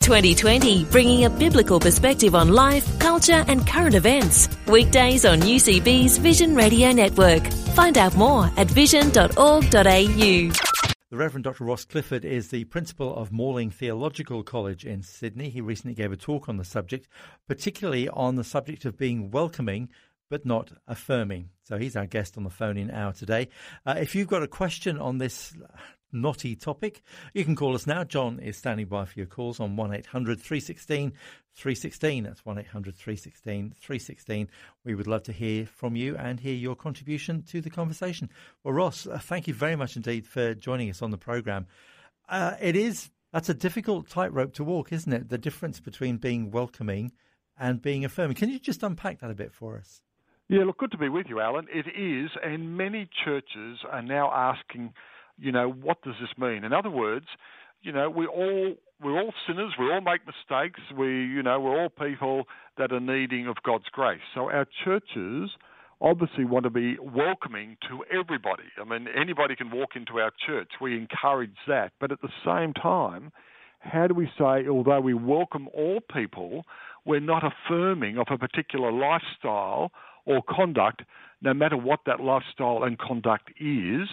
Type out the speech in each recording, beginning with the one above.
2020, bringing a biblical perspective on life, culture, and current events. Weekdays on UCB's Vision Radio Network. Find out more at vision.org.au. The Reverend Dr. Ross Clifford is the principal of Morling Theological College in Sydney. He recently gave a talk on the subject, particularly on the subject of being welcoming but not affirming. So he's our guest on the phone in hour today. Uh, if you've got a question on this knotty topic. You can call us now. John is standing by for your calls on 1800 316 316. That's 1800 316 316. We would love to hear from you and hear your contribution to the conversation. Well, Ross, uh, thank you very much indeed for joining us on the program. Uh, it is, that's a difficult tightrope to walk, isn't it? The difference between being welcoming and being affirming. Can you just unpack that a bit for us? Yeah, look, good to be with you, Alan. It is, and many churches are now asking you know, what does this mean? In other words, you know, we all we're all sinners. We all make mistakes. We, you know, we're all people that are needing of God's grace. So our churches obviously want to be welcoming to everybody. I mean, anybody can walk into our church. We encourage that. But at the same time, how do we say, although we welcome all people, we're not affirming of a particular lifestyle or conduct, no matter what that lifestyle and conduct is?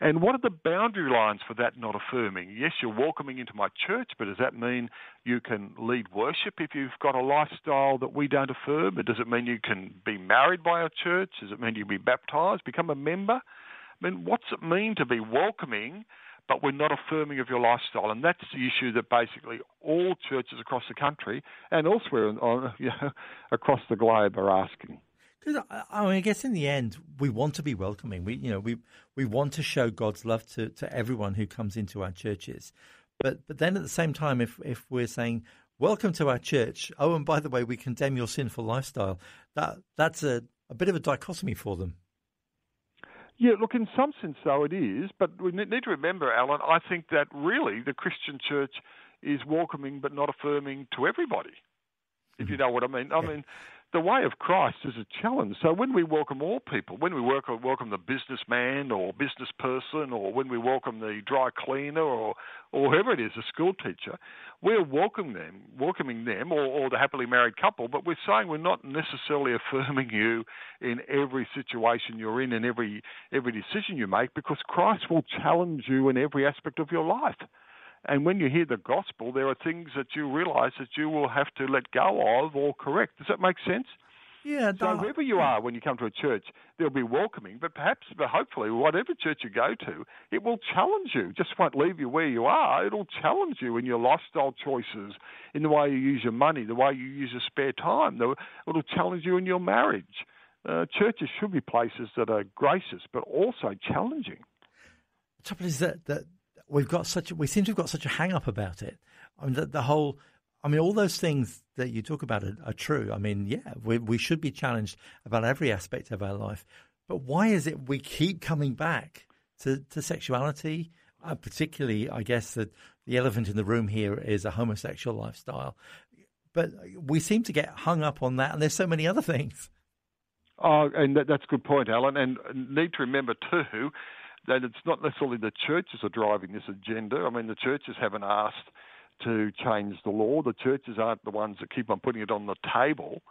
And what are the boundary lines for that not affirming? Yes, you're welcoming into my church, but does that mean you can lead worship if you've got a lifestyle that we don't affirm? Does it mean you can be married by our church? Does it mean you be baptized, become a member? I mean, what's it mean to be welcoming, but we're not affirming of your lifestyle? And that's the issue that basically all churches across the country and elsewhere on, you know, across the globe are asking. Because I mean, I guess in the end, we want to be welcoming. We, you know, we we want to show God's love to, to everyone who comes into our churches. But but then at the same time, if if we're saying welcome to our church, oh, and by the way, we condemn your sinful lifestyle, that that's a, a bit of a dichotomy for them. Yeah, look, in some sense, though, it is. But we need to remember, Alan, I think that really the Christian church is welcoming but not affirming to everybody, if you mm-hmm. know what I mean. I mean, the way of Christ is a challenge. So when we welcome all people, when we welcome the businessman or business person, or when we welcome the dry cleaner or, or whoever it is, a school teacher, we're welcoming them, welcoming them, or, or the happily married couple. But we're saying we're not necessarily affirming you in every situation you're in and every every decision you make, because Christ will challenge you in every aspect of your life. And when you hear the gospel, there are things that you realize that you will have to let go of or correct. Does that make sense? Yeah. So wherever you are when you come to a church, they'll be welcoming, but perhaps, but hopefully, whatever church you go to, it will challenge you. Just won't leave you where you are. It'll challenge you in your lifestyle choices, in the way you use your money, the way you use your spare time. It'll challenge you in your marriage. Uh, churches should be places that are gracious, but also challenging. The trouble is that, that we've got such we seem to have got such a hang up about it. I mean, the, the whole. I mean, all those things that you talk about are, are true. I mean, yeah, we we should be challenged about every aspect of our life. But why is it we keep coming back to to sexuality? Uh, particularly, I guess that the elephant in the room here is a homosexual lifestyle. But we seem to get hung up on that, and there's so many other things. Oh, and that, that's a good point, Alan. And need to remember too that it's not necessarily the churches are driving this agenda. I mean, the churches haven't asked to change the law. The churches aren't the ones that keep on putting it on the table.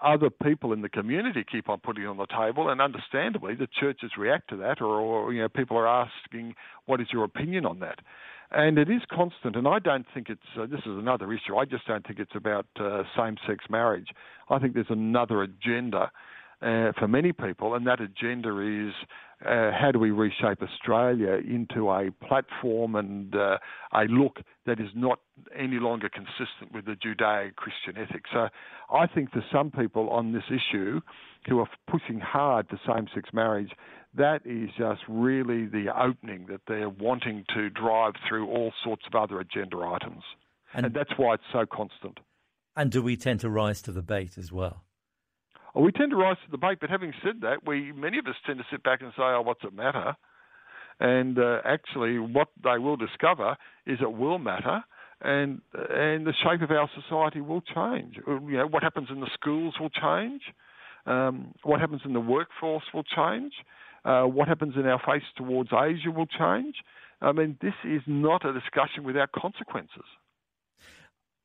Other people in the community keep on putting it on the table, and understandably, the churches react to that, or, or you know, people are asking, "What is your opinion on that?" And it is constant, and I don't think it's. Uh, this is another issue. I just don't think it's about uh, same-sex marriage. I think there's another agenda uh, for many people, and that agenda is uh, how do we reshape Australia into a platform and uh, a look that is not any longer consistent with the Judeo Christian ethic? So I think for some people on this issue who are pushing hard for same sex marriage, that is just really the opening that they're wanting to drive through all sorts of other agenda items. And, and that's why it's so constant. And do we tend to rise to the bait as well? We tend to rise to the bait, but having said that, we many of us tend to sit back and say, "Oh, what's it matter?" And uh, actually, what they will discover is it will matter, and and the shape of our society will change. You know, what happens in the schools will change. Um, what happens in the workforce will change. Uh, what happens in our face towards Asia will change. I mean, this is not a discussion without consequences.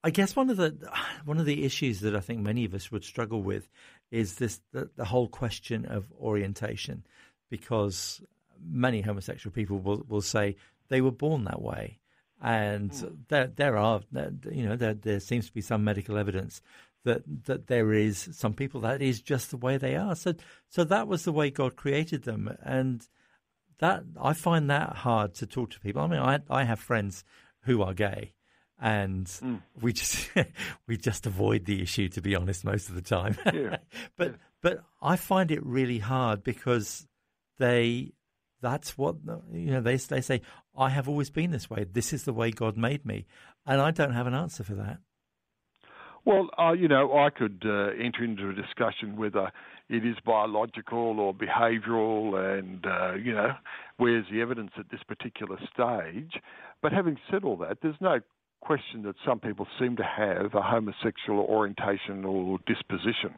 I guess one of the one of the issues that I think many of us would struggle with is this the, the whole question of orientation, because many homosexual people will, will say they were born that way, and mm. there there are you know there there seems to be some medical evidence that that there is some people that is just the way they are. So so that was the way God created them, and that I find that hard to talk to people. I mean, I I have friends who are gay, and mm. we just we just avoid the issue to be honest most of the time. Yeah. but yeah. but I find it really hard because they that's what you know they they say I have always been this way. This is the way God made me, and I don't have an answer for that. Well, uh, you know, I could uh, enter into a discussion whether it is biological or behavioural, and uh, you know, where's the evidence at this particular stage? But having said all that, there's no question that some people seem to have a homosexual orientation or disposition.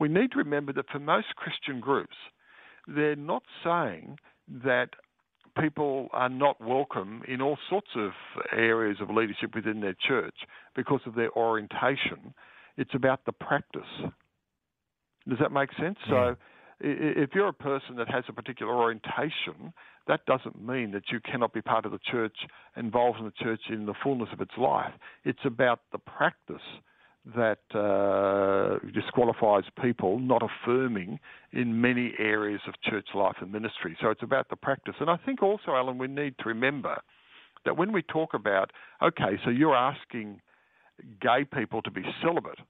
We need to remember that for most Christian groups, they're not saying that people are not welcome in all sorts of areas of leadership within their church because of their orientation. It's about the practice. Does that make sense? Yeah. So, if you're a person that has a particular orientation, that doesn't mean that you cannot be part of the church, involved in the church in the fullness of its life. It's about the practice that uh, disqualifies people not affirming in many areas of church life and ministry. So it's about the practice. And I think also, Alan, we need to remember that when we talk about, okay, so you're asking gay people to be celibate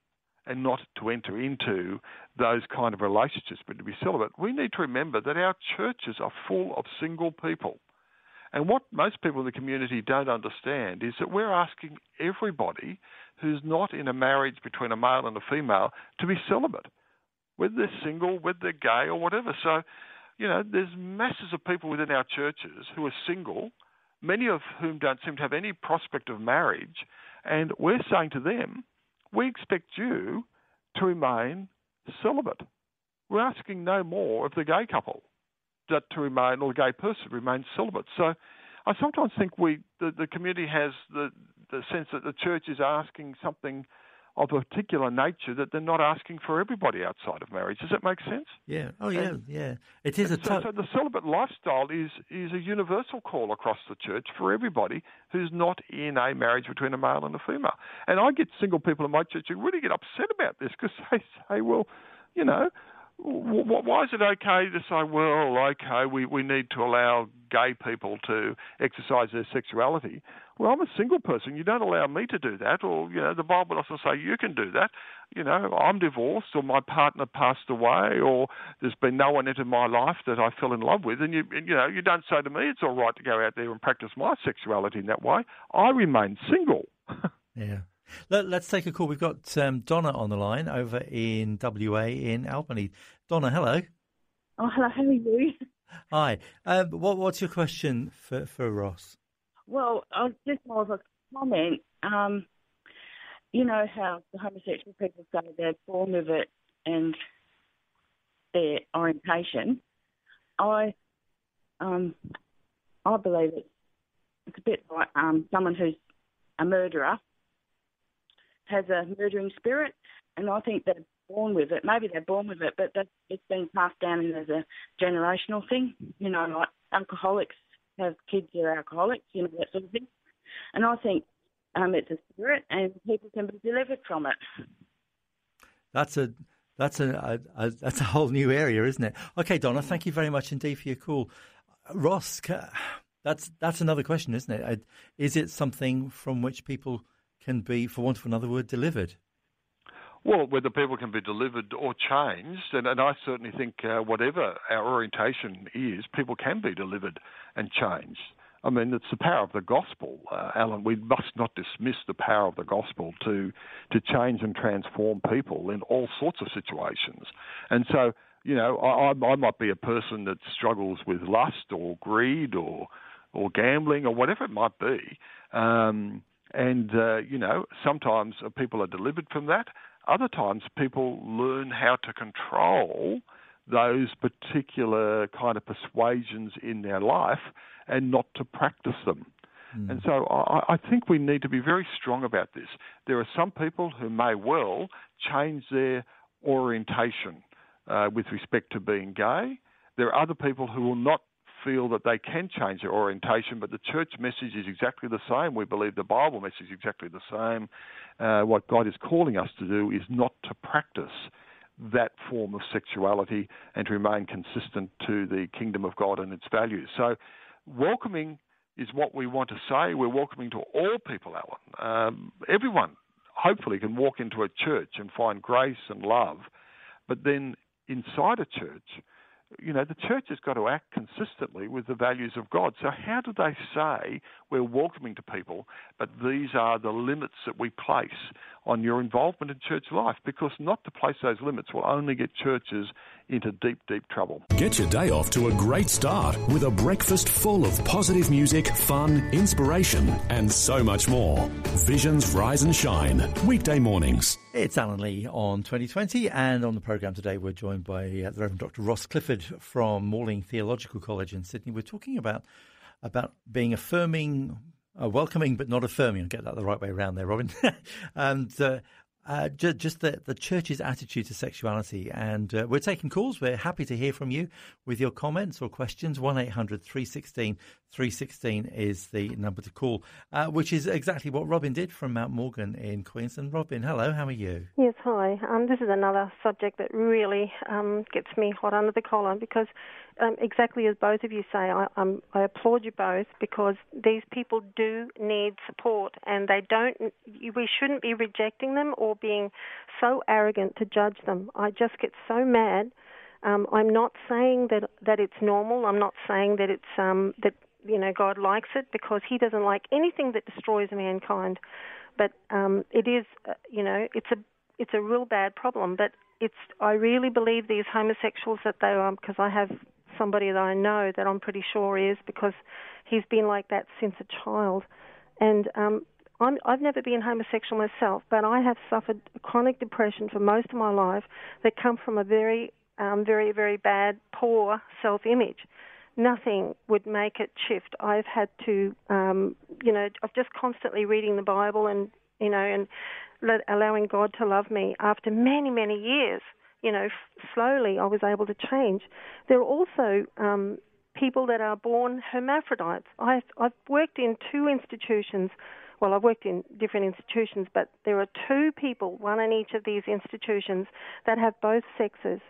and not to enter into those kind of relationships, but to be celibate, we need to remember that our churches are full of single people. And what most people in the community don't understand is that we're asking everybody who's not in a marriage between a male and a female to be celibate, whether they're single, whether they're gay, or whatever. So, you know, there's masses of people within our churches who are single, many of whom don't seem to have any prospect of marriage, and we're saying to them, we expect you to remain celibate. We're asking no more of the gay couple that to remain, or the gay person remain celibate. So I sometimes think we, the, the community has the, the sense that the church is asking something of a particular nature that they're not asking for everybody outside of marriage. Does that make sense? Yeah. Oh, yeah. And, yeah. It is a. so, so, the celibate lifestyle is is a universal call across the church for everybody who's not in a marriage between a male and a female. And I get single people in my church who really get upset about this because they say, well, you know, why is it okay to say, well, okay, we, we need to allow gay people to exercise their sexuality? Well, I'm a single person. You don't allow me to do that, or you know, the Bible doesn't say you can do that. You know, I'm divorced, or my partner passed away, or there's been no one entered my life that I fell in love with, and you you know, you don't say to me it's all right to go out there and practice my sexuality in that way. I remain single. yeah. Let, us take a call. We've got um, Donna on the line over in WA in Albany. Donna, hello. Oh, hello. How are you? Hi. Um, what, what's your question for, for Ross? Well, I just more of a comment. Um, you know how the homosexual people say they're born with it and their orientation. I, um, I believe it's, it's a bit like um, someone who's a murderer has a murdering spirit, and I think they're born with it. Maybe they're born with it, but it's been passed down as a generational thing. You know, like alcoholics have kids that are alcoholics, you know, that sort of thing. And I think um, it's a spirit, and people can be delivered from it. That's a that's a, a, a, that's a whole new area, isn't it? Okay, Donna, thank you very much indeed for your call. Ross, that's that's another question, isn't it? Is it something from which people can be, for want of another word, delivered? Well, whether people can be delivered or changed, and, and I certainly think uh, whatever our orientation is, people can be delivered and changed. I mean, it's the power of the gospel, uh, Alan. We must not dismiss the power of the gospel to to change and transform people in all sorts of situations. And so, you know, I, I might be a person that struggles with lust or greed or or gambling or whatever it might be. Um, and uh, you know, sometimes people are delivered from that. Other times, people learn how to control those particular kind of persuasions in their life and not to practice them. Mm. And so I, I, think we need to be very strong about this. There are some people who may well change their orientation uh, with respect to being gay. There are other people who will not feel that they can change their orientation, but the church message is exactly the same. We believe the Bible message is exactly the same. Uh, what God is calling us to do is not to practice that form of sexuality and to remain consistent to the kingdom of God and its values. So, welcoming is what we want to say. We're welcoming to all people, Alan. Um, everyone, hopefully, can walk into a church and find grace and love, but then inside a church, you know, the church has got to act consistently with the values of God. So, how do they say we're welcoming to people, but these are the limits that we place on your involvement in church life? Because not to place those limits will only get churches into deep, deep trouble. Get your day off to a great start with a breakfast full of positive music, fun, inspiration, and so much more. Visions Rise and Shine, weekday mornings. It's Alan Lee on 2020, and on the programme today, we're joined by uh, the Reverend Dr. Ross Clifford from Morling Theological College in Sydney. We're talking about about being affirming, welcoming, but not affirming. I'll get that the right way around there, Robin. and uh, uh, just, just the, the church's attitude to sexuality. And uh, we're taking calls. We're happy to hear from you with your comments or questions. 1 800 316 316 is the number to call, uh, which is exactly what Robin did from Mount Morgan in Queensland. Robin, hello, how are you? Yes, hi. Um, this is another subject that really um, gets me hot under the collar because um, exactly as both of you say, I, I applaud you both because these people do need support, and they don't. We shouldn't be rejecting them or being so arrogant to judge them. I just get so mad. Um, I'm not saying that that it's normal. I'm not saying that it's um, that you know God likes it because He doesn't like anything that destroys mankind. But um, it is, uh, you know, it's a it's a real bad problem. But it's I really believe these homosexuals that they are because I have somebody that I know that I'm pretty sure is because he's been like that since a child. And um, I'm, I've never been homosexual myself, but I have suffered chronic depression for most of my life that come from a very, um, very, very bad, poor self-image. Nothing would make it shift. I've had to, um, you know, I'm just constantly reading the Bible and, you know, and let, allowing God to love me after many, many years you know, slowly I was able to change. There are also um, people that are born hermaphrodites. I've, I've worked in two institutions. Well, I've worked in different institutions, but there are two people, one in each of these institutions, that have both sexes.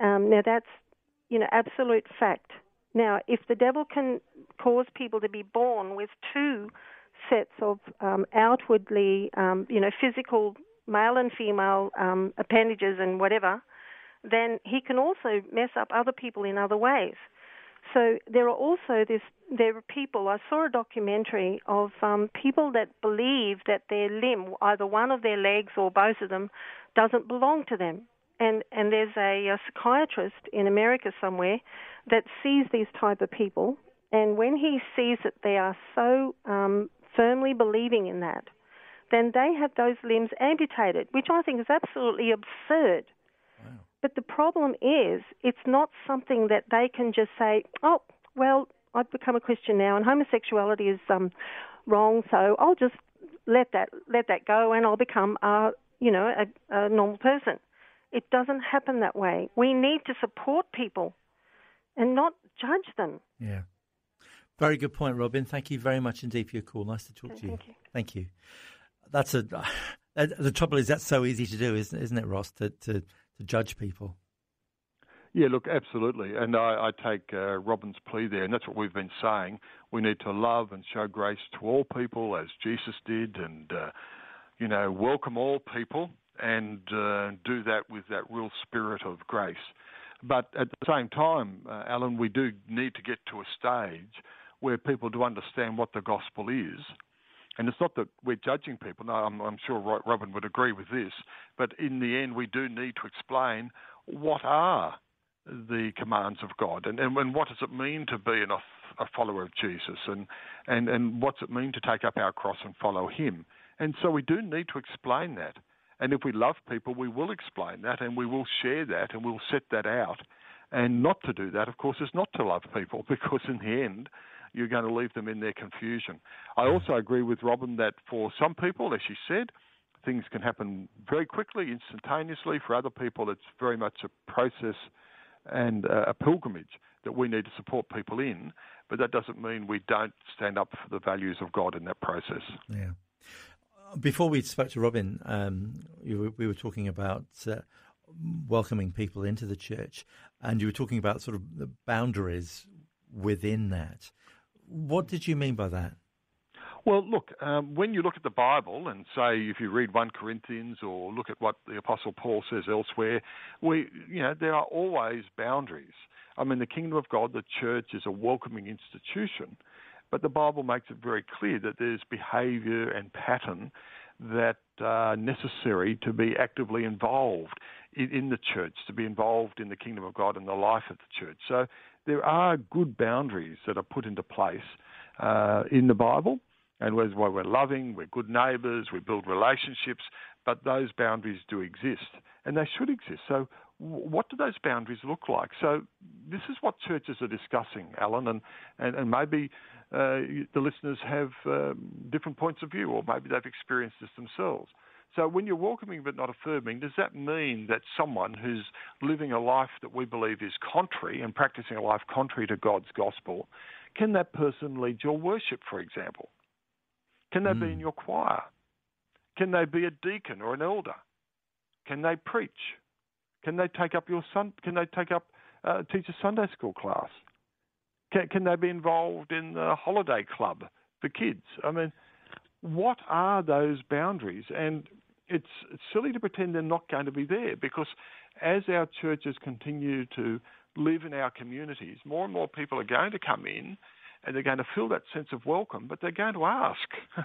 Um, now, that's, you know, absolute fact. Now, if the devil can cause people to be born with two sets of um, outwardly, um, you know, physical male and female um, appendages and whatever, then he can also mess up other people in other ways. So there are also this. There are people. I saw a documentary of um, people that believe that their limb, either one of their legs or both of them, doesn't belong to them. And and there's a, a psychiatrist in America somewhere that sees these type of people, and when he sees that they are so um, firmly believing in that, then they have those limbs amputated, which I think is absolutely absurd. Wow. But the problem is, it's not something that they can just say, oh, well, I've become a Christian now, and homosexuality is um, wrong, so I'll just let that let that go, and I'll become a you know a, a normal person. It doesn't happen that way. We need to support people and not judge them. Yeah. Very good point, Robin. Thank you very much indeed for your call. Nice to talk to you. Thank you. Thank you that's a the trouble is that's so easy to do, isn't isn't it, Ross? To to, to judge people. Yeah, look, absolutely, and I, I take uh, Robin's plea there, and that's what we've been saying. We need to love and show grace to all people, as Jesus did, and uh, you know, welcome all people, and uh, do that with that real spirit of grace. But at the same time, uh, Alan, we do need to get to a stage where people do understand what the gospel is. And it's not that we're judging people. No, I'm, I'm sure Robin would agree with this. But in the end, we do need to explain what are the commands of God and, and, and what does it mean to be an, a follower of Jesus and, and, and what's it mean to take up our cross and follow Him. And so we do need to explain that. And if we love people, we will explain that and we will share that and we'll set that out. And not to do that, of course, is not to love people because in the end, you're going to leave them in their confusion. I also agree with Robin that for some people, as she said, things can happen very quickly, instantaneously. For other people, it's very much a process and a pilgrimage that we need to support people in. But that doesn't mean we don't stand up for the values of God in that process. Yeah. Before we spoke to Robin, um, were, we were talking about uh, welcoming people into the church, and you were talking about sort of the boundaries within that. What did you mean by that? Well, look, um, when you look at the Bible and say if you read 1 Corinthians or look at what the Apostle Paul says elsewhere, we, you know, there are always boundaries. I mean, the kingdom of God, the church, is a welcoming institution, but the Bible makes it very clear that there's behaviour and pattern that are necessary to be actively involved in, the church, to be involved in the kingdom of God and the life of the church. So there are good boundaries that are put into place uh, in the Bible. And where we're loving, we're good neighbours, we build relationships, but those boundaries do exist, and they should exist. So, what do those boundaries look like? So, this is what churches are discussing, Alan, and, and, and maybe uh, the listeners have um, different points of view, or maybe they've experienced this themselves. So, when you're welcoming but not affirming, does that mean that someone who's living a life that we believe is contrary and practicing a life contrary to God's gospel, can that person lead your worship, for example? Can they mm. be in hmm. your choir? Can they be a deacon or an elder? Can they preach? Can they take up your son? Can they take up uh, teach a Sunday school class? Can, can they be involved in the holiday club for kids? I mean, what are those boundaries? And it's, it's silly to pretend they're not going to be there because as our churches continue to live in our communities, more and more people are going to come in and they're going to feel that sense of welcome, but they're going to ask,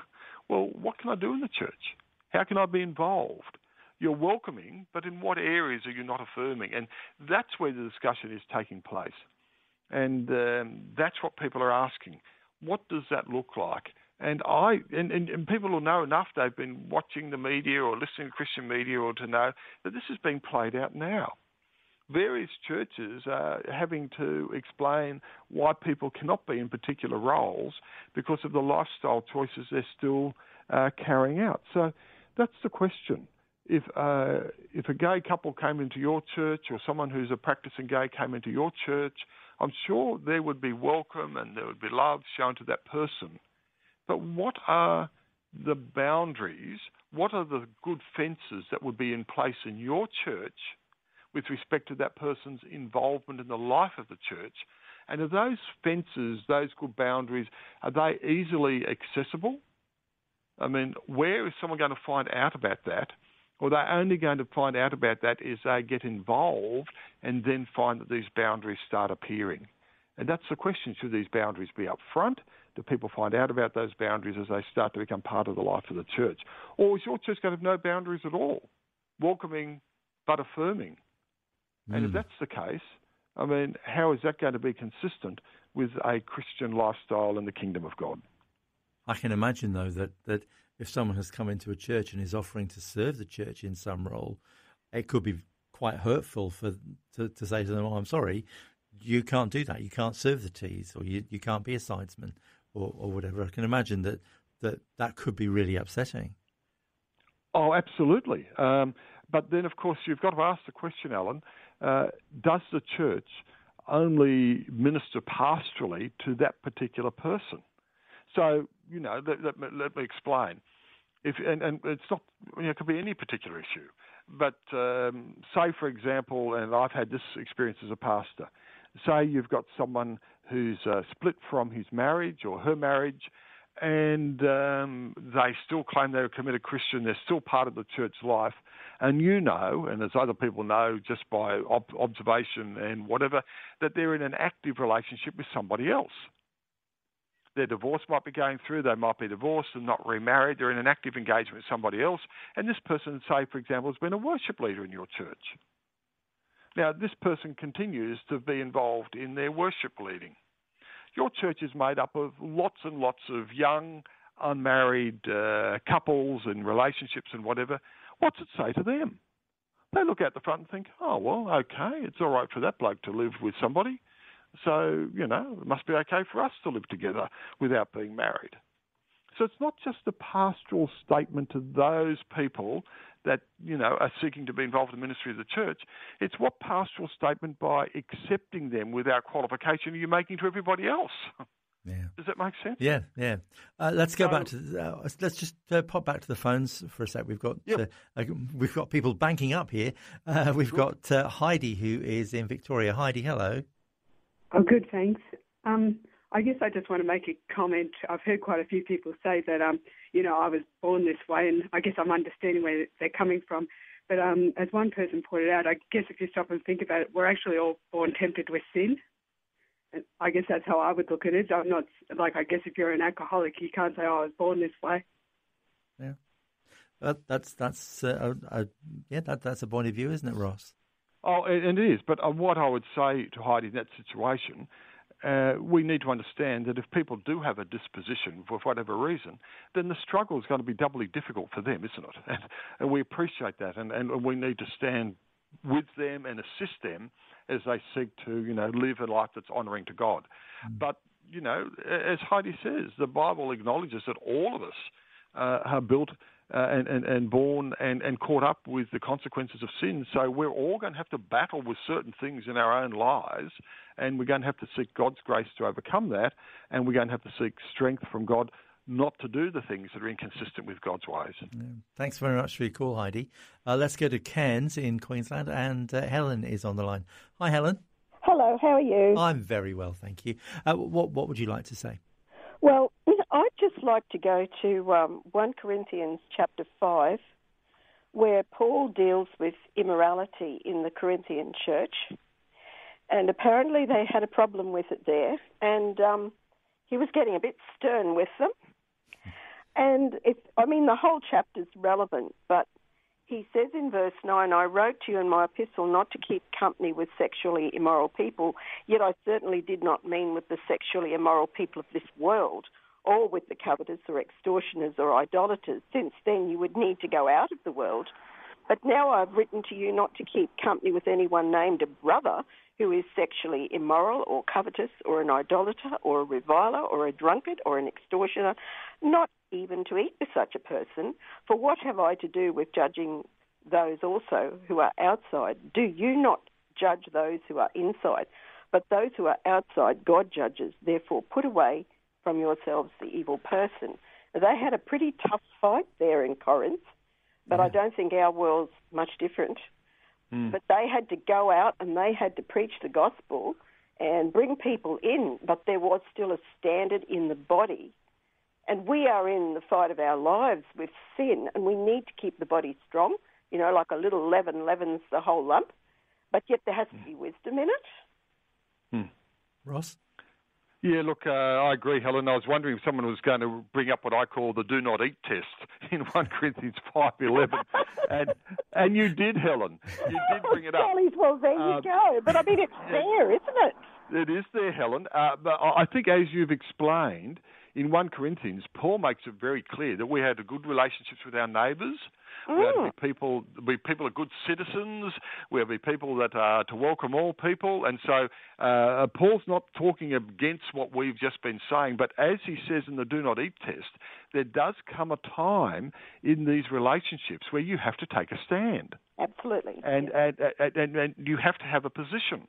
well, what can I do in the church? How can I be involved? You're welcoming, but in what areas are you not affirming? And that's where the discussion is taking place. And um, that's what people are asking. What does that look like? And I and, and, and people will know enough. They've been watching the media or listening to Christian media or to know that this is being played out now. Various churches are having to explain why people cannot be in particular roles because of the lifestyle choices they're still uh, carrying out. So that's the question. If uh, if a gay couple came into your church or someone who's a practicing gay came into your church, I'm sure there would be welcome and there would be love shown to that person. But what are the boundaries? What are the good fences that would be in place in your church with respect to that person's involvement in the life of the church? And are those fences, those good boundaries, are they easily accessible? I mean, where is someone going to find out about that? Or they're only going to find out about that as they get involved and then find that these boundaries start appearing. And that's the question should these boundaries be up front? Do people find out about those boundaries as they start to become part of the life of the church? Or is your church going to have no boundaries at all? Welcoming but affirming. Mm. And if hmm. that's the case, I mean, how is that going to be consistent with a Christian lifestyle in the kingdom of God? I can imagine, though, that, that if someone has come into a church and is offering to serve the church in some role, it could be quite hurtful for to, to say to them, oh, I'm sorry, you can't do that. You can't serve the teas or you, you can't be a sidesman or, or whatever. I can imagine that, that that could be really upsetting. Oh, absolutely. Um, but then, of course, you've got to ask the question, Alan uh, does the church only minister pastorally to that particular person? So, you know, let, let, me, let me explain. If, and, and it's not, you know, it could be any particular issue. But um, say, for example, and I've had this experience as a pastor, say you've got someone who's uh, split from his marriage or her marriage, and um, they still claim they're a committed Christian, they're still part of the church life, and you know, and as other people know just by ob- observation and whatever, that they're in an active relationship with somebody else. Their divorce might be going through. They might be divorced and not remarried. They're in an active engagement with somebody else. And this person, say, for example, has been a worship leader in your church. Now, this person continues to be involved in their worship leading. Your church is made up of lots and lots of young, unmarried uh, couples and relationships and whatever. What's it say to them? They look out the front and think, oh, well, okay, it's all right for that bloke to live with somebody. So, you know, it must be okay for us to live together without being married. So it's not just a pastoral statement to those people that, you know, are seeking to be involved in the ministry of the church. It's what pastoral statement by accepting them without qualification are you making to everybody else? Yeah. Does that make sense? Yeah, yeah. Uh, let's go so, back to uh, let's just uh, pop back to the phones for a sec. We've got yep. Uh, we've got people banking up here. Uh, we've got uh, Heidi who is in Victoria. Heidi, hello. Oh, good, thanks. Um, I guess I just want to make a comment. I've heard quite a few people say that, um, you know, I was born this way, and I guess I'm understanding where they're coming from. But um, as one person pointed out, I guess if you stop and think about it, we're actually all born tempted with sin. And I guess that's how I would look at it. I'm not like I guess if you're an alcoholic, you can't say, "Oh, I was born this way." Yeah, that, that's that's uh, uh, yeah, that that's a point of view, isn't it, Ross? Oh, and it is. But uh, what I would say to Heidi in that situation, uh, we need to understand that if people do have a disposition for whatever reason, then the struggle is going to be doubly difficult for them, isn't it? And, and we appreciate that, and, and we need to stand with them and assist them as they seek to, you know, live a life that's honouring to God. Mm. But you know, as Heidi says, the Bible acknowledges that all of us uh, are built uh, and, and, and born and, and caught up with the consequences of sin. So we're all going to have to battle with certain things in our own lives, and we're going to have to seek God's grace to overcome that, and we're going to have to seek strength from God not to do the things that are inconsistent with God's ways. Yeah. Thanks very much for your call, Heidi. Uh, let's go to Cairns in Queensland, and uh, Helen is on the line. Hi, Helen. Hello, how are you? I'm very well, thank you. Uh, what, what would you like to say? Well, I'd just like to go to um, 1 Corinthians chapter 5, where Paul deals with immorality in the Corinthian church. And apparently they had a problem with it there. And um, he was getting a bit stern with them. And it, I mean, the whole chapter's relevant, but he says in verse 9, I wrote to you in my epistle not to keep company with sexually immoral people, yet I certainly did not mean with the sexually immoral people of this world, or with the covetous or extortioners or idolaters, since then you would need to go out of the world. But now I've written to you not to keep company with anyone named a brother who is sexually immoral or covetous or an idolater or a reviler or a drunkard or an extortioner, not even to eat with such a person. For what have I to do with judging those also who are outside? Do you not judge those who are inside? But those who are outside, God judges. Therefore, put away from yourselves the evil person. They had a pretty tough fight there in Corinth, but yeah. I don't think our world's much different. Mm. But they had to go out and they had to preach the gospel and bring people in, but there was still a standard in the body. And we are in the fight of our lives with sin, and we need to keep the body strong. You know, like a little leaven leavens the whole lump, but yet there has to be wisdom in it. Hmm. Ross? Yeah, look, uh, I agree, Helen. I was wondering if someone was going to bring up what I call the "do not eat" test in one Corinthians five eleven, and and you did, Helen. You did bring it up. well, there you um, go. But I mean, it's yeah, there, isn't it? It is there, Helen. Uh, but I think, as you've explained, in 1 Corinthians, Paul makes it very clear that we had good relationships with our neighbours. Mm. We have to be people, be people are good citizens. We have to be people that are to welcome all people. And so uh, Paul's not talking against what we've just been saying, but as he says in the Do Not Eat test, there does come a time in these relationships where you have to take a stand. Absolutely. And, and, and, and, and you have to have a position.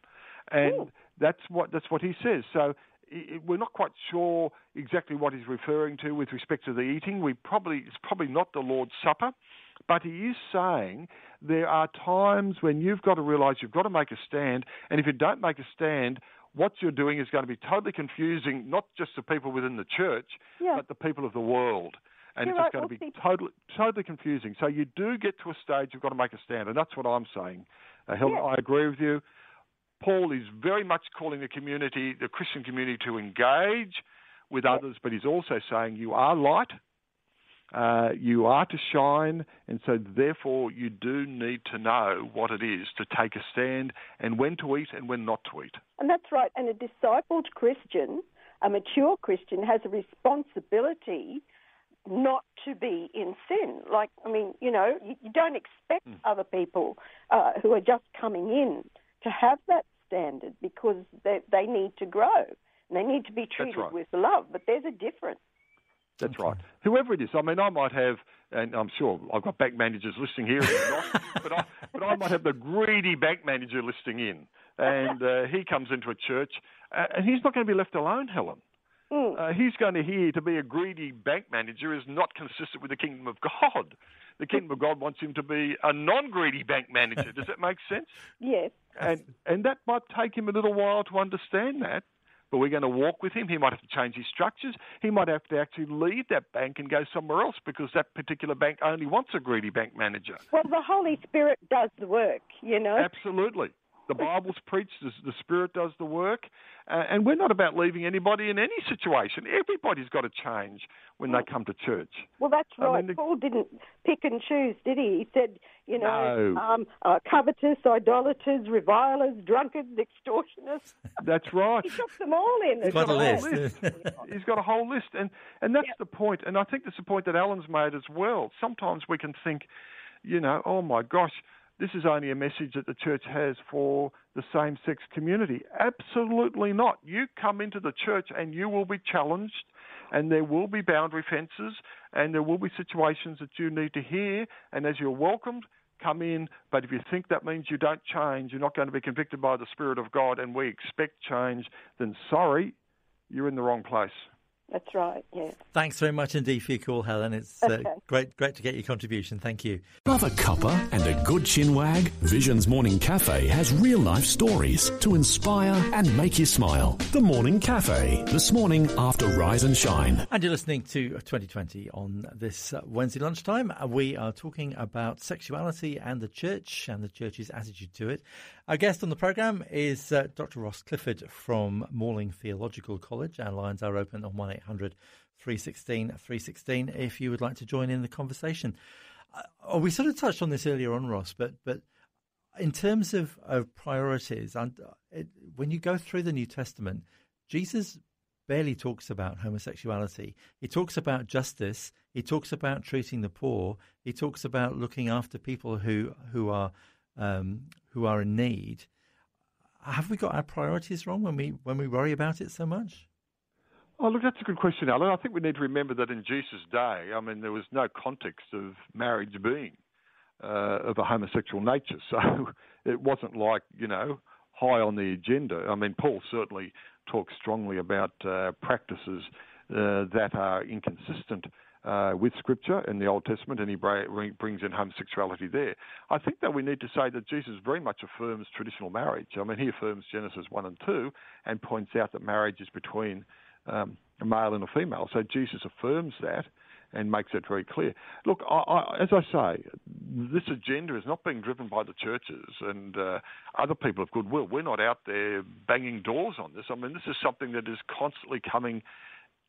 And. That's what, that's what he says. So we're not quite sure exactly what he's referring to with respect to the eating. We probably it's probably not the Lord's Supper, but he is saying there are times when you've got to realise you've got to make a stand, and if you don't make a stand, what you're doing is going to be totally confusing, not just the people within the church, yeah. but the people of the world. And you're it's right, going to be totally, totally confusing. So you do get to a stage you've got to make a stand, and that's what I'm saying. Uh, Helen, yeah. I agree with you. Paul is very much calling the community, the Christian community, to engage with others, but he's also saying you are light. Uh, you are to shine, and so therefore you do need to know what it is to take a stand and when to eat and when not to eat. And that's right. And a discipled Christian, a mature Christian, has a responsibility not to be in sin. Like, I mean, you know, you, you don't expect mm. other people uh, who are just coming in to have that standard because they, they need to grow and they need to be treated right. with love. But there's a difference. That's right. Whoever it is, I mean, I might have, and I'm sure I've got bank managers listening here, not, but, I, but I might have the greedy bank manager listening in, and uh, he comes into a church, uh, and he's not going to be left alone, Helen. Mm. Uh, he's going to hear to be a greedy bank manager is not consistent with the kingdom of God. The kingdom of God wants him to be a non-greedy bank manager. Does that make sense? Yes. And and that might take him a little while to understand that but we're going to walk with him. He might have to change his structures. He might have to actually leave that bank and go somewhere else because that particular bank only wants a greedy bank manager. Well, the Holy Spirit does the work, you know. Absolutely. The Bible's preached, the Spirit does the work, uh, and we're not about leaving anybody in any situation. Everybody's got to change when they come to church. Well, that's right. I mean, the... Paul didn't pick and choose, did he? He said, you know, no. um, uh, covetous, idolaters, revilers, drunkards, extortionists. That's right. he took them all in. He's got a list. list. He's got a whole list, and and that's Yep. the point. And I think that's the point that Alan's made as well. Sometimes we can think, you know, oh my gosh, this is only a message that the church has for the same sex community. Absolutely not. You come into the church and you will be challenged, and there will be boundary fences, and there will be situations that you need to hear. And as you're welcomed, come in. But if you think that means you don't change, you're not going to be convicted by the Spirit of God, and we expect change, then sorry, you're in the wrong place. That's right, yeah. Thanks very much indeed for your call, Helen. It's uh, Okay. great, great to get your contribution. Thank you. Love a cuppa and a good chin wag, Vision's Morning Cafe has real life stories to inspire and make you smile. The Morning Cafe, this morning after Rise and Shine. And you're listening to 2020 on this uh, Wednesday lunchtime. Uh, We are talking about sexuality and the church and the church's attitude to it. Our guest on the programme is uh, Dr. Ross Clifford from Morling Theological College. Our lines are open on 1 800 316 316 if you would like to join in the conversation. Uh, we sort of touched on this earlier on, Ross, but, but in terms of, of priorities, and uh, it, when you go through the New Testament, Jesus barely talks about homosexuality. He talks about justice. He talks about treating the poor. He talks about looking after people who who are um, who are in need. Have we got our priorities wrong when we when we worry about it so much? Oh, look, that's a good question, Alan. I think we need to remember that in Jesus' day, I mean, there was no context of marriage being uh, of a homosexual nature. So it wasn't like, you know, high on the agenda. I mean, Paul certainly talks strongly about uh, practices uh, that are inconsistent uh, with Scripture in the Old Testament, and he brings in homosexuality there. I think that we need to say that Jesus very much affirms traditional marriage. I mean, he affirms Genesis 1 and 2 and points out that marriage is between um, a male and a female. So Jesus affirms that and makes that very clear. Look, I, I, as I say, this agenda is not being driven by the churches and uh, other people of goodwill. We're not out there banging doors on this. I mean, this is something that is constantly coming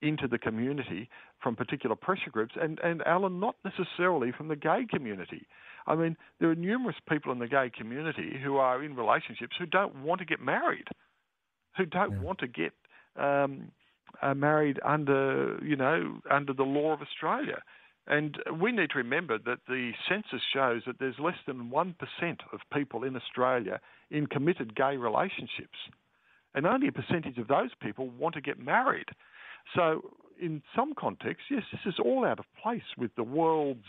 into the community from particular pressure groups, and, and Alan, not necessarily from the gay community. I mean, there are numerous people in the gay community who are in relationships who don't want to get married, who don't want to get um, uh, married under, you know, under the law of Australia. And we need to remember that the census shows that there's less than 1% of people in Australia in committed gay relationships. And only a percentage of those people want to get married. So, in some contexts, yes, this is all out of place with the world's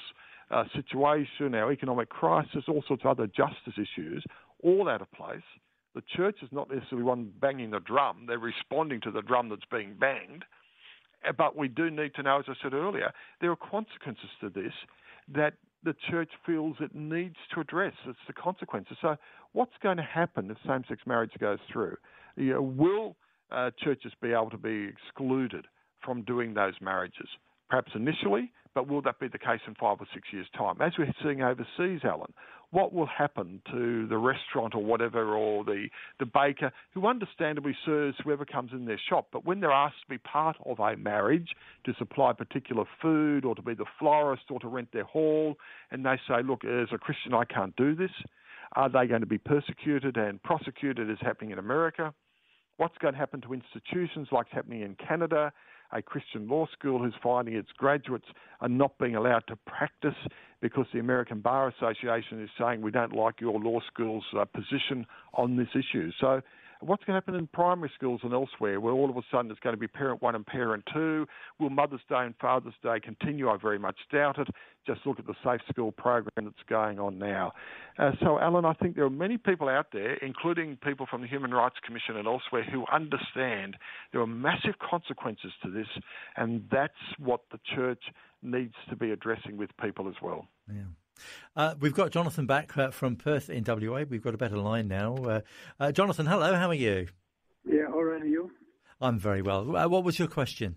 uh, situation, our economic crisis, all sorts of other justice issues, all out of place. The church is not necessarily one banging the drum, they're responding to the drum that's being banged. Uh, But we do need to know, as I said earlier, there are consequences to this that the church feels it needs to address. It's the consequences. So, what's going to happen if same sex marriage goes through? You know, will uh, churches be able to be excluded from doing those marriages? Perhaps initially, But will that be the case in five or six years' time? As we're seeing overseas, Alan, what will happen to the restaurant or whatever, or the, the baker who understandably serves whoever comes in their shop, but when they're asked to be part of a marriage, to supply particular food, or to be the florist, or to rent their hall, and they say, look, as a Christian, I can't do this, are they going to be persecuted and prosecuted as happening in America? What's going to happen to institutions like it's happening in Canada? A Christian law school who's finding its graduates are not being allowed to practice because the American Bar Association is saying we don't like your law school's uh, position on this issue. So what's going to happen in primary schools and elsewhere where all of a sudden it's going to be parent one and parent two? Will Mother's Day and Father's Day continue? I very much doubt it. Just look at the Safe School program that's going on now. Uh, so, Alan, I think there are many people out there, including people from the Human Rights Commission and elsewhere, who understand there are massive consequences to this, and that's what the church needs to be addressing with people as well. Yeah. Uh, we've got Jonathan back uh, from Perth in WA. We've got a better line now. Uh, uh Jonathan, hello. How are you? Yeah, all right. You? I'm very well. Uh, what was your question?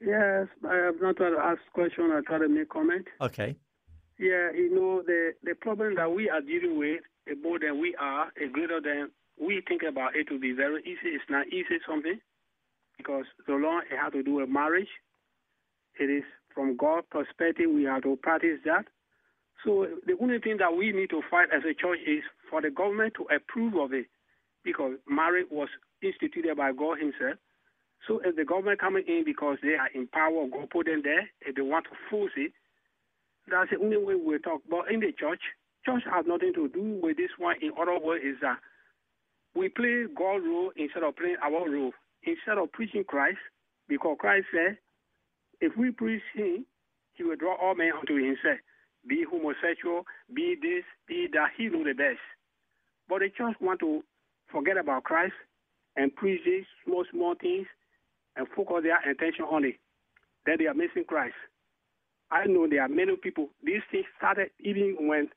Yes, I have not tried to ask question. I try to make comment. Okay. Yeah, you know the the problem that we are dealing with, the more than we are, a greater than we think about it to be very easy. It's not easy something because so long it has to do with marriage. It is from God's perspective we have to practice that. So the only thing that we need to fight as a church is for the government to approve of it, because marriage was instituted by God Himself. So if the government coming in because they are in power, God put them there, if they want to force it, that's the only way we talk. But in the church, church has nothing to do with this one. In other words, is that we play God's role instead of playing our role. Instead of preaching Christ, because Christ said, if we preach Him, He will draw all men unto Himself be homosexual, be this, be that. He know the best. But the church want to forget about Christ and preach these small, small things and focus their attention on it. Then they are missing Christ. I know there are many people. These things started even when,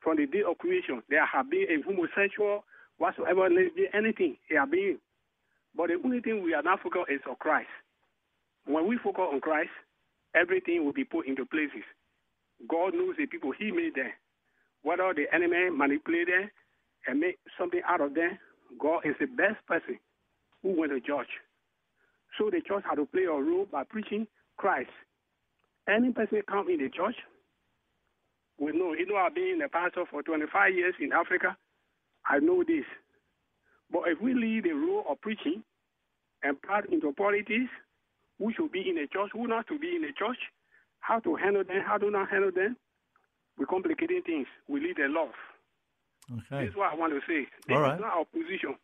from the day of creation, there have been a homosexual, whatsoever, anything. They are being. But the only thing we are not focused is on Christ. When we focus on Christ, everything will be put into places. God knows the people He made them. Whether the enemy manipulate them and make something out of them, God is the best person who went to judge. So the church had to play a role by preaching Christ. Any person come in the church, we know. You know, I've been a pastor for 25 years in Africa. I know this. But if we leave the role of preaching and part into politics, who should be in the church, who not to be in the church, how to handle them, how to not handle them. We're complicating things. We need a love. Okay. This is what I want to say. This All right. is not our position.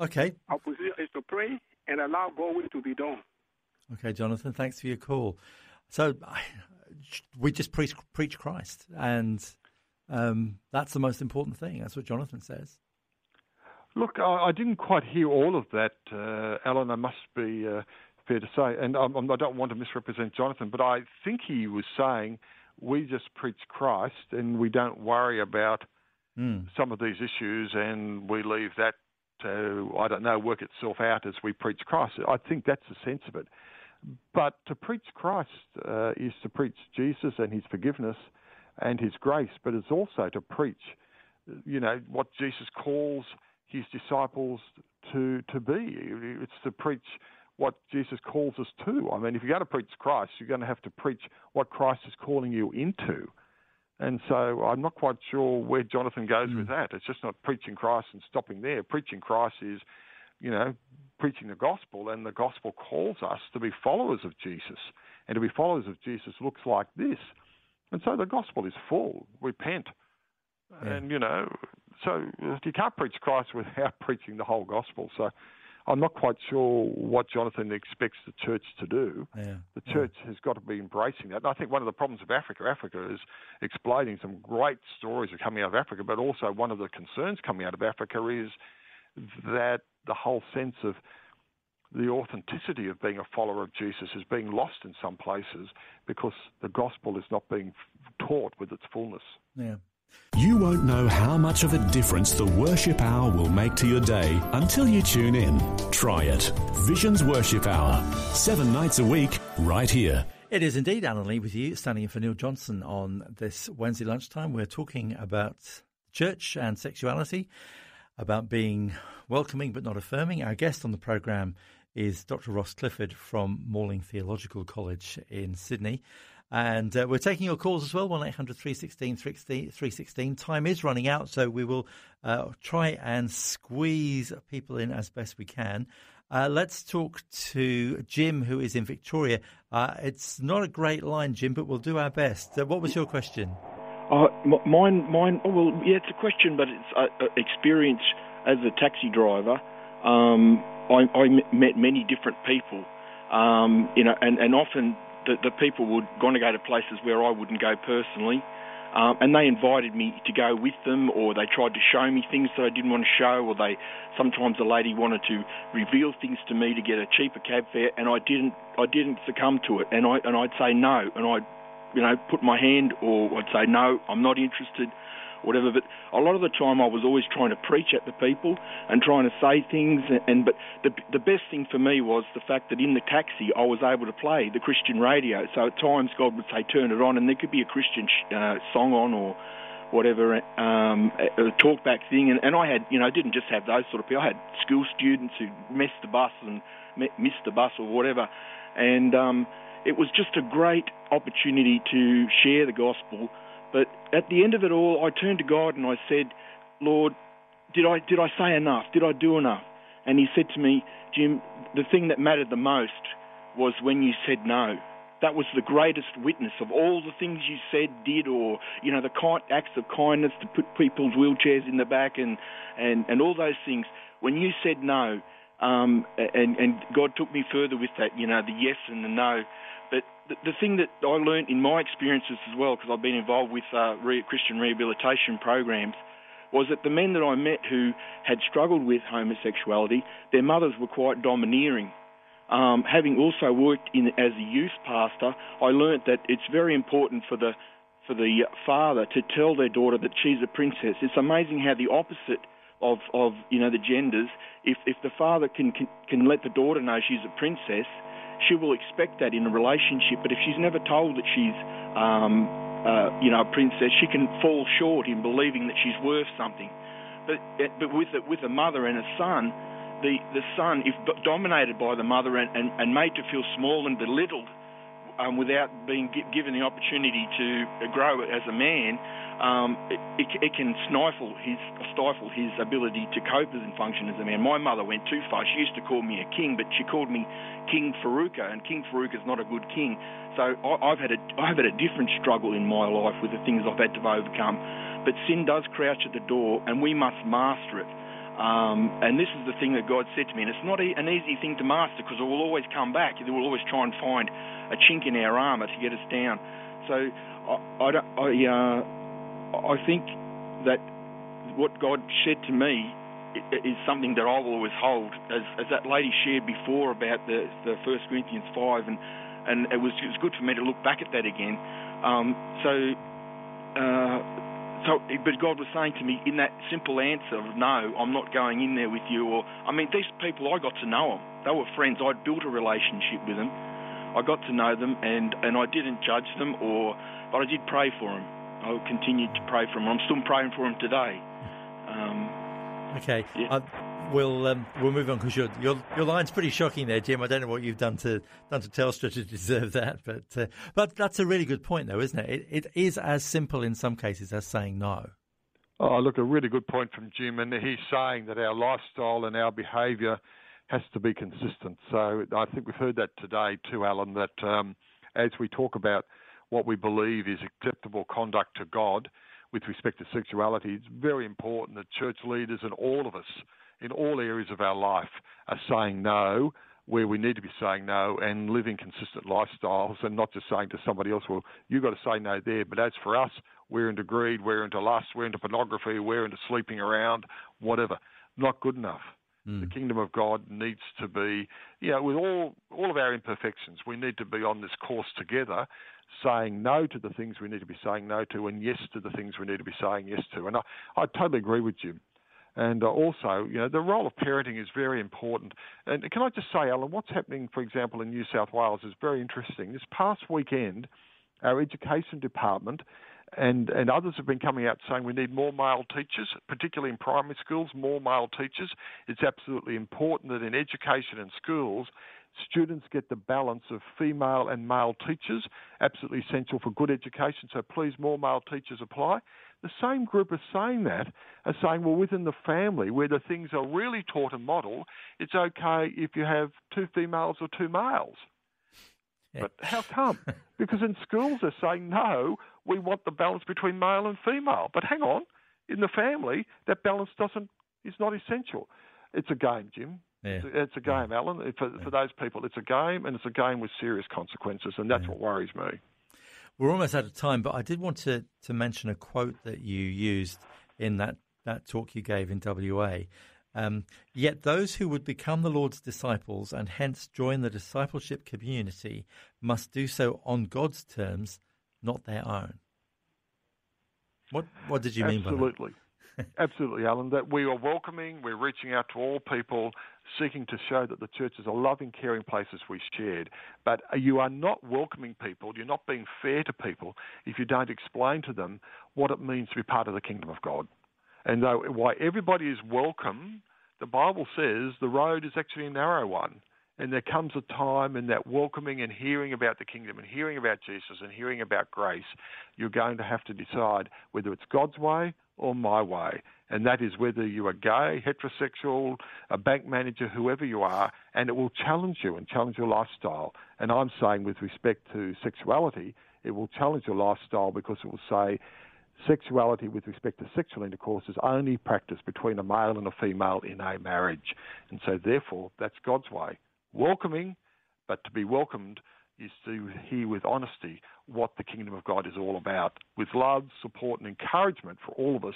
Okay. Our position is to pray and allow God's will to be done. Okay, Jonathan, thanks for your call. So we just preach, preach Christ, and um, that's the most important thing. That's what Jonathan says. Look, I, I didn't quite hear all of that, uh, Alan. I must be uh, fair to say. And I don't want to misrepresent Jonathan, but I think he was saying we just preach Christ and we don't worry about mm. some of these issues and we leave that to, I don't know, work itself out as we preach Christ. I think that's the sense of it. But to preach Christ uh, is to preach Jesus and his forgiveness and his grace, but it's also to preach, you know, what Jesus calls his disciples to to be. It's to preach what Jesus calls us to. I mean, if you're going to preach Christ, you're going to have to preach what Christ is calling you into. And so I'm not quite sure where Jonathan goes mm. with that. It's just not preaching Christ and stopping there. Preaching Christ is, you know, preaching the gospel, and the gospel calls us to be followers of Jesus. And to be followers of Jesus looks like this. And so the gospel is full. Repent. Yeah. And, you know, so you can't preach Christ without preaching the whole gospel. So I'm not quite sure what Jonathan expects the church to do. Yeah. The church yeah. has got to be embracing that. And I think one of the problems of Africa, Africa is exploding. Some great stories are coming out of Africa, but also one of the concerns coming out of Africa is that the whole sense of the authenticity of being a follower of Jesus is being lost in some places because the gospel is not being taught with its fullness. Yeah. You won't know how much of a difference the worship hour will make to your day until you tune in. Try it. Visions Worship Hour. Seven nights a week, right here. It is indeed Alan Lee with you, standing in for Neil Johnson on this Wednesday lunchtime. We're talking about church and sexuality, about being welcoming but not affirming. Our guest on the programme is Dr. Ross Clifford from Morling Theological College in Sydney. And uh, we're taking your calls as well, 1 800 316 316. Time is running out, so we will uh, try and squeeze people in as best we can. Uh, let's talk to Jim, who is in Victoria. Uh, it's not a great line, Jim, but we'll do our best. Uh, what was your question? Uh, mine, mine. Oh, well, yeah, it's a question, but it's experience as a taxi driver. Um, I, I, met many different people, um, you know, and, and often the, the people would want to go to places where I wouldn't go personally. Um, and they invited me to go with them, or they tried to show me things that I didn't want to show, or they sometimes a lady wanted to reveal things to me to get a cheaper cab fare, and I didn't I didn't succumb to it, and I and I'd say no, and I'd you know put my hand, or I'd say no, I'm not interested whatever. But a lot of the time, I was always trying to preach at the people and trying to say things. And, and but the the best thing for me was the fact that in the taxi, I was able to play the Christian radio. So at times, God would say, "Turn it on," and there could be a Christian sh- uh, song on or whatever um, a talkback thing, and, and I had, you know, I didn't just have those sort of people. I had school students who missed the bus and missed the bus or whatever, and um, it was just a great opportunity to share the gospel but at the end of it all, I turned to God and I said, Lord, did I, did I say enough? Did I do enough? And He said to me, Jim, the thing that mattered the most was when you said no. That was the greatest witness of all the things you said, did, or you know, the acts of kindness to put people's wheelchairs in the back and and and all those things. When you said no, um, and and God took me further with that, you know, the yes and the no the, thing that I learned in my experiences as well, because I've been involved with uh, re- Christian rehabilitation programs, was that the men that I met who had struggled with homosexuality, their mothers were quite domineering. Um, having also worked in as a youth pastor, I learnt that it's very important for the for the father to tell their daughter that she's a princess. It's amazing how the opposite of, of you know the genders, if if the father can, can can let the daughter know she's a princess, she will expect that in a relationship. But if she's never told that she's, um, uh, you know, a princess, she can fall short in believing that she's worth something. But but with a, with a mother and a son, the the son, if dominated by the mother and, and, and made to feel small and belittled, um, without being given the opportunity to grow as a man, um, it, it, it, can stifle his stifle his ability to cope and function as a man. My mother went too far. She used to call me a king, but she called me King Faruka, and King Faruka is not a good king. So I, have had a I've had a different struggle in my life with the things I've had to overcome. But sin does crouch at the door, and we must master it. Um, and this is the thing that God said to me, and it's not an easy thing to master because it will always come back. It will always try and find a chink in our armour to get us down. So I, I, I, uh, I think that what God said to me is something that I will always hold. As, as that lady shared before about the, the 1 Corinthians 5, and, and it, was, it was good for me to look back at that again. Um, so uh, so, but God was saying to me in that simple answer of no, I'm not going in there with you. Or, I mean, these people, I got to know them. They were friends. I'd built a relationship with them. I got to know them, and, and I didn't judge them, or, but I did pray for them. I continued to pray for them. I'm still praying for them today. Um, okay. Yeah. Uh, we'll um, we'll move on because your, your line's pretty shocking there, Jim. I don't know what you've done to done to Telstra to deserve that, but uh, but that's a really good point, though, isn't it? it? It is as simple in some cases as saying no. Oh, look, a really good point from Jim, and he's saying that our lifestyle and our behaviour has to be consistent. So I think we've heard that today too, Alan. That um, as we talk about what we believe is acceptable conduct to God with respect to sexuality, it's very important that church leaders and all of us in all areas of our life are saying no where we need to be saying no and living consistent lifestyles and not just saying to somebody else, well, you've got to say no there. But as for us, we're into greed, we're into lust, we're into pornography, we're into sleeping around, whatever. Not good enough. Mm. The kingdom of God needs to be, you know, with all all of our imperfections, we need to be on this course together, saying no to the things we need to be saying no to, and yes to the things we need to be saying yes to. And I, I totally agree with you. And uh, also, you know, the role of parenting is very important. And can I just say, Alan, what's happening, for example, in New South Wales is very interesting. This past weekend, our education department and, and others have been coming out saying we need more male teachers, particularly in primary schools, more male teachers. It's absolutely important that in education and schools, students get the balance of female and male teachers, absolutely essential for good education. So please, more male teachers apply. The same group are saying that are saying, well, within the family where the things are really taught and modelled, it's okay if you have two females or two males. Yeah. But how come? because in schools they're saying, no, we want the balance between male and female. But hang on, in the family, that balance doesn't is not essential. It's a game, Jim. Yeah. It's a game, Alan. For, for those people, it's a game, and it's a game with serious consequences, and that's yeah. what worries me. We're almost out of time, but I did want to, to mention a quote that you used in that, that talk you gave in WA. Um, Yet those who would become the Lord's disciples and hence join the discipleship community must do so on God's terms, not their own. What what did you Absolutely. mean by that? Absolutely. Absolutely, Alan. That we are welcoming, we're reaching out to all people, seeking to show that the church is a loving, caring place as we shared. But you are not welcoming people, you're not being fair to people if you don't explain to them what it means to be part of the kingdom of God. And though why everybody is welcome, the Bible says the road is actually a narrow one. And there comes a time in that welcoming and hearing about the kingdom and hearing about Jesus and hearing about grace, you're going to have to decide whether it's God's way or my way. And that is whether you are gay, heterosexual, a bank manager, whoever you are, and it will challenge you and challenge your lifestyle. And I'm saying, with respect to sexuality, it will challenge your lifestyle because it will say sexuality with respect to sexual intercourse is only practiced between a male and a female in a marriage. And so, therefore, that's God's way. Welcoming, but to be welcomed is to hear with honesty what the kingdom of God is all about, with love, support, and encouragement for all of us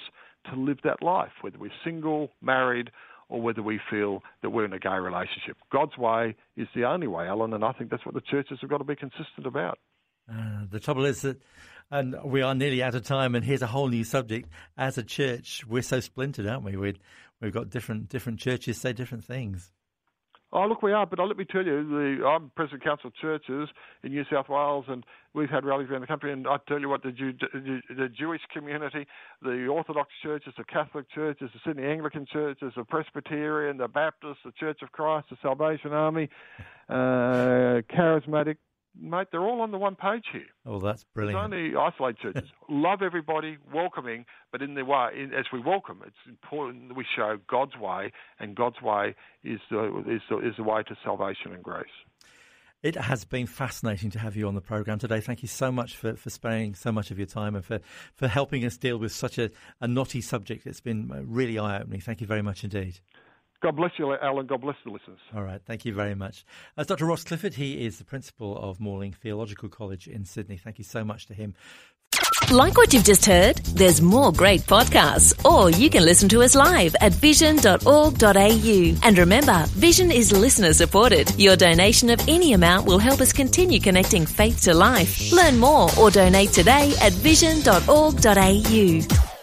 to live that life, whether we're single, married, or whether we feel that we're in a gay relationship. God's way is the only way, Alan, and I think that's what the churches have got to be consistent about. Uh, the trouble is that, and we are nearly out of time, and here's a whole new subject. As a church, we're so splintered, aren't we? we we've got different different churches say different things. Oh, look, we are. But let me tell you, the, I'm President of Council of Churches in New South Wales, and we've had rallies around the country. And I tell you what, the, Jew, the Jewish community, the Orthodox churches, the Catholic churches, the Sydney Anglican churches, the Presbyterian, the Baptist, the Church of Christ, the Salvation Army, uh, Charismatic, mate, they're all on the one page here. Oh, that's brilliant. It's only isolated churches. Love everybody, welcoming, but in the way, in, as we welcome, it's important that we show God's way, and God's way is the, is the, is the way to salvation and grace. It has been fascinating to have you on the program today. Thank you so much for, for sparing so much of your time and for, for helping us deal with such a, a knotty subject. It's been uh, really eye opening. Thank you very much indeed. God bless you, Alan. God bless the listeners. All right. Thank you very much. As Dr. Ross Clifford, he is the principal of Morling Theological College in Sydney. Thank you so much to him. Like what you've just heard? There's more great podcasts, or you can listen to us live at vision.org.au. And remember, Vision is listener supported. Your donation of any amount will help us continue connecting faith to life. Learn more or donate today at vision.org.au.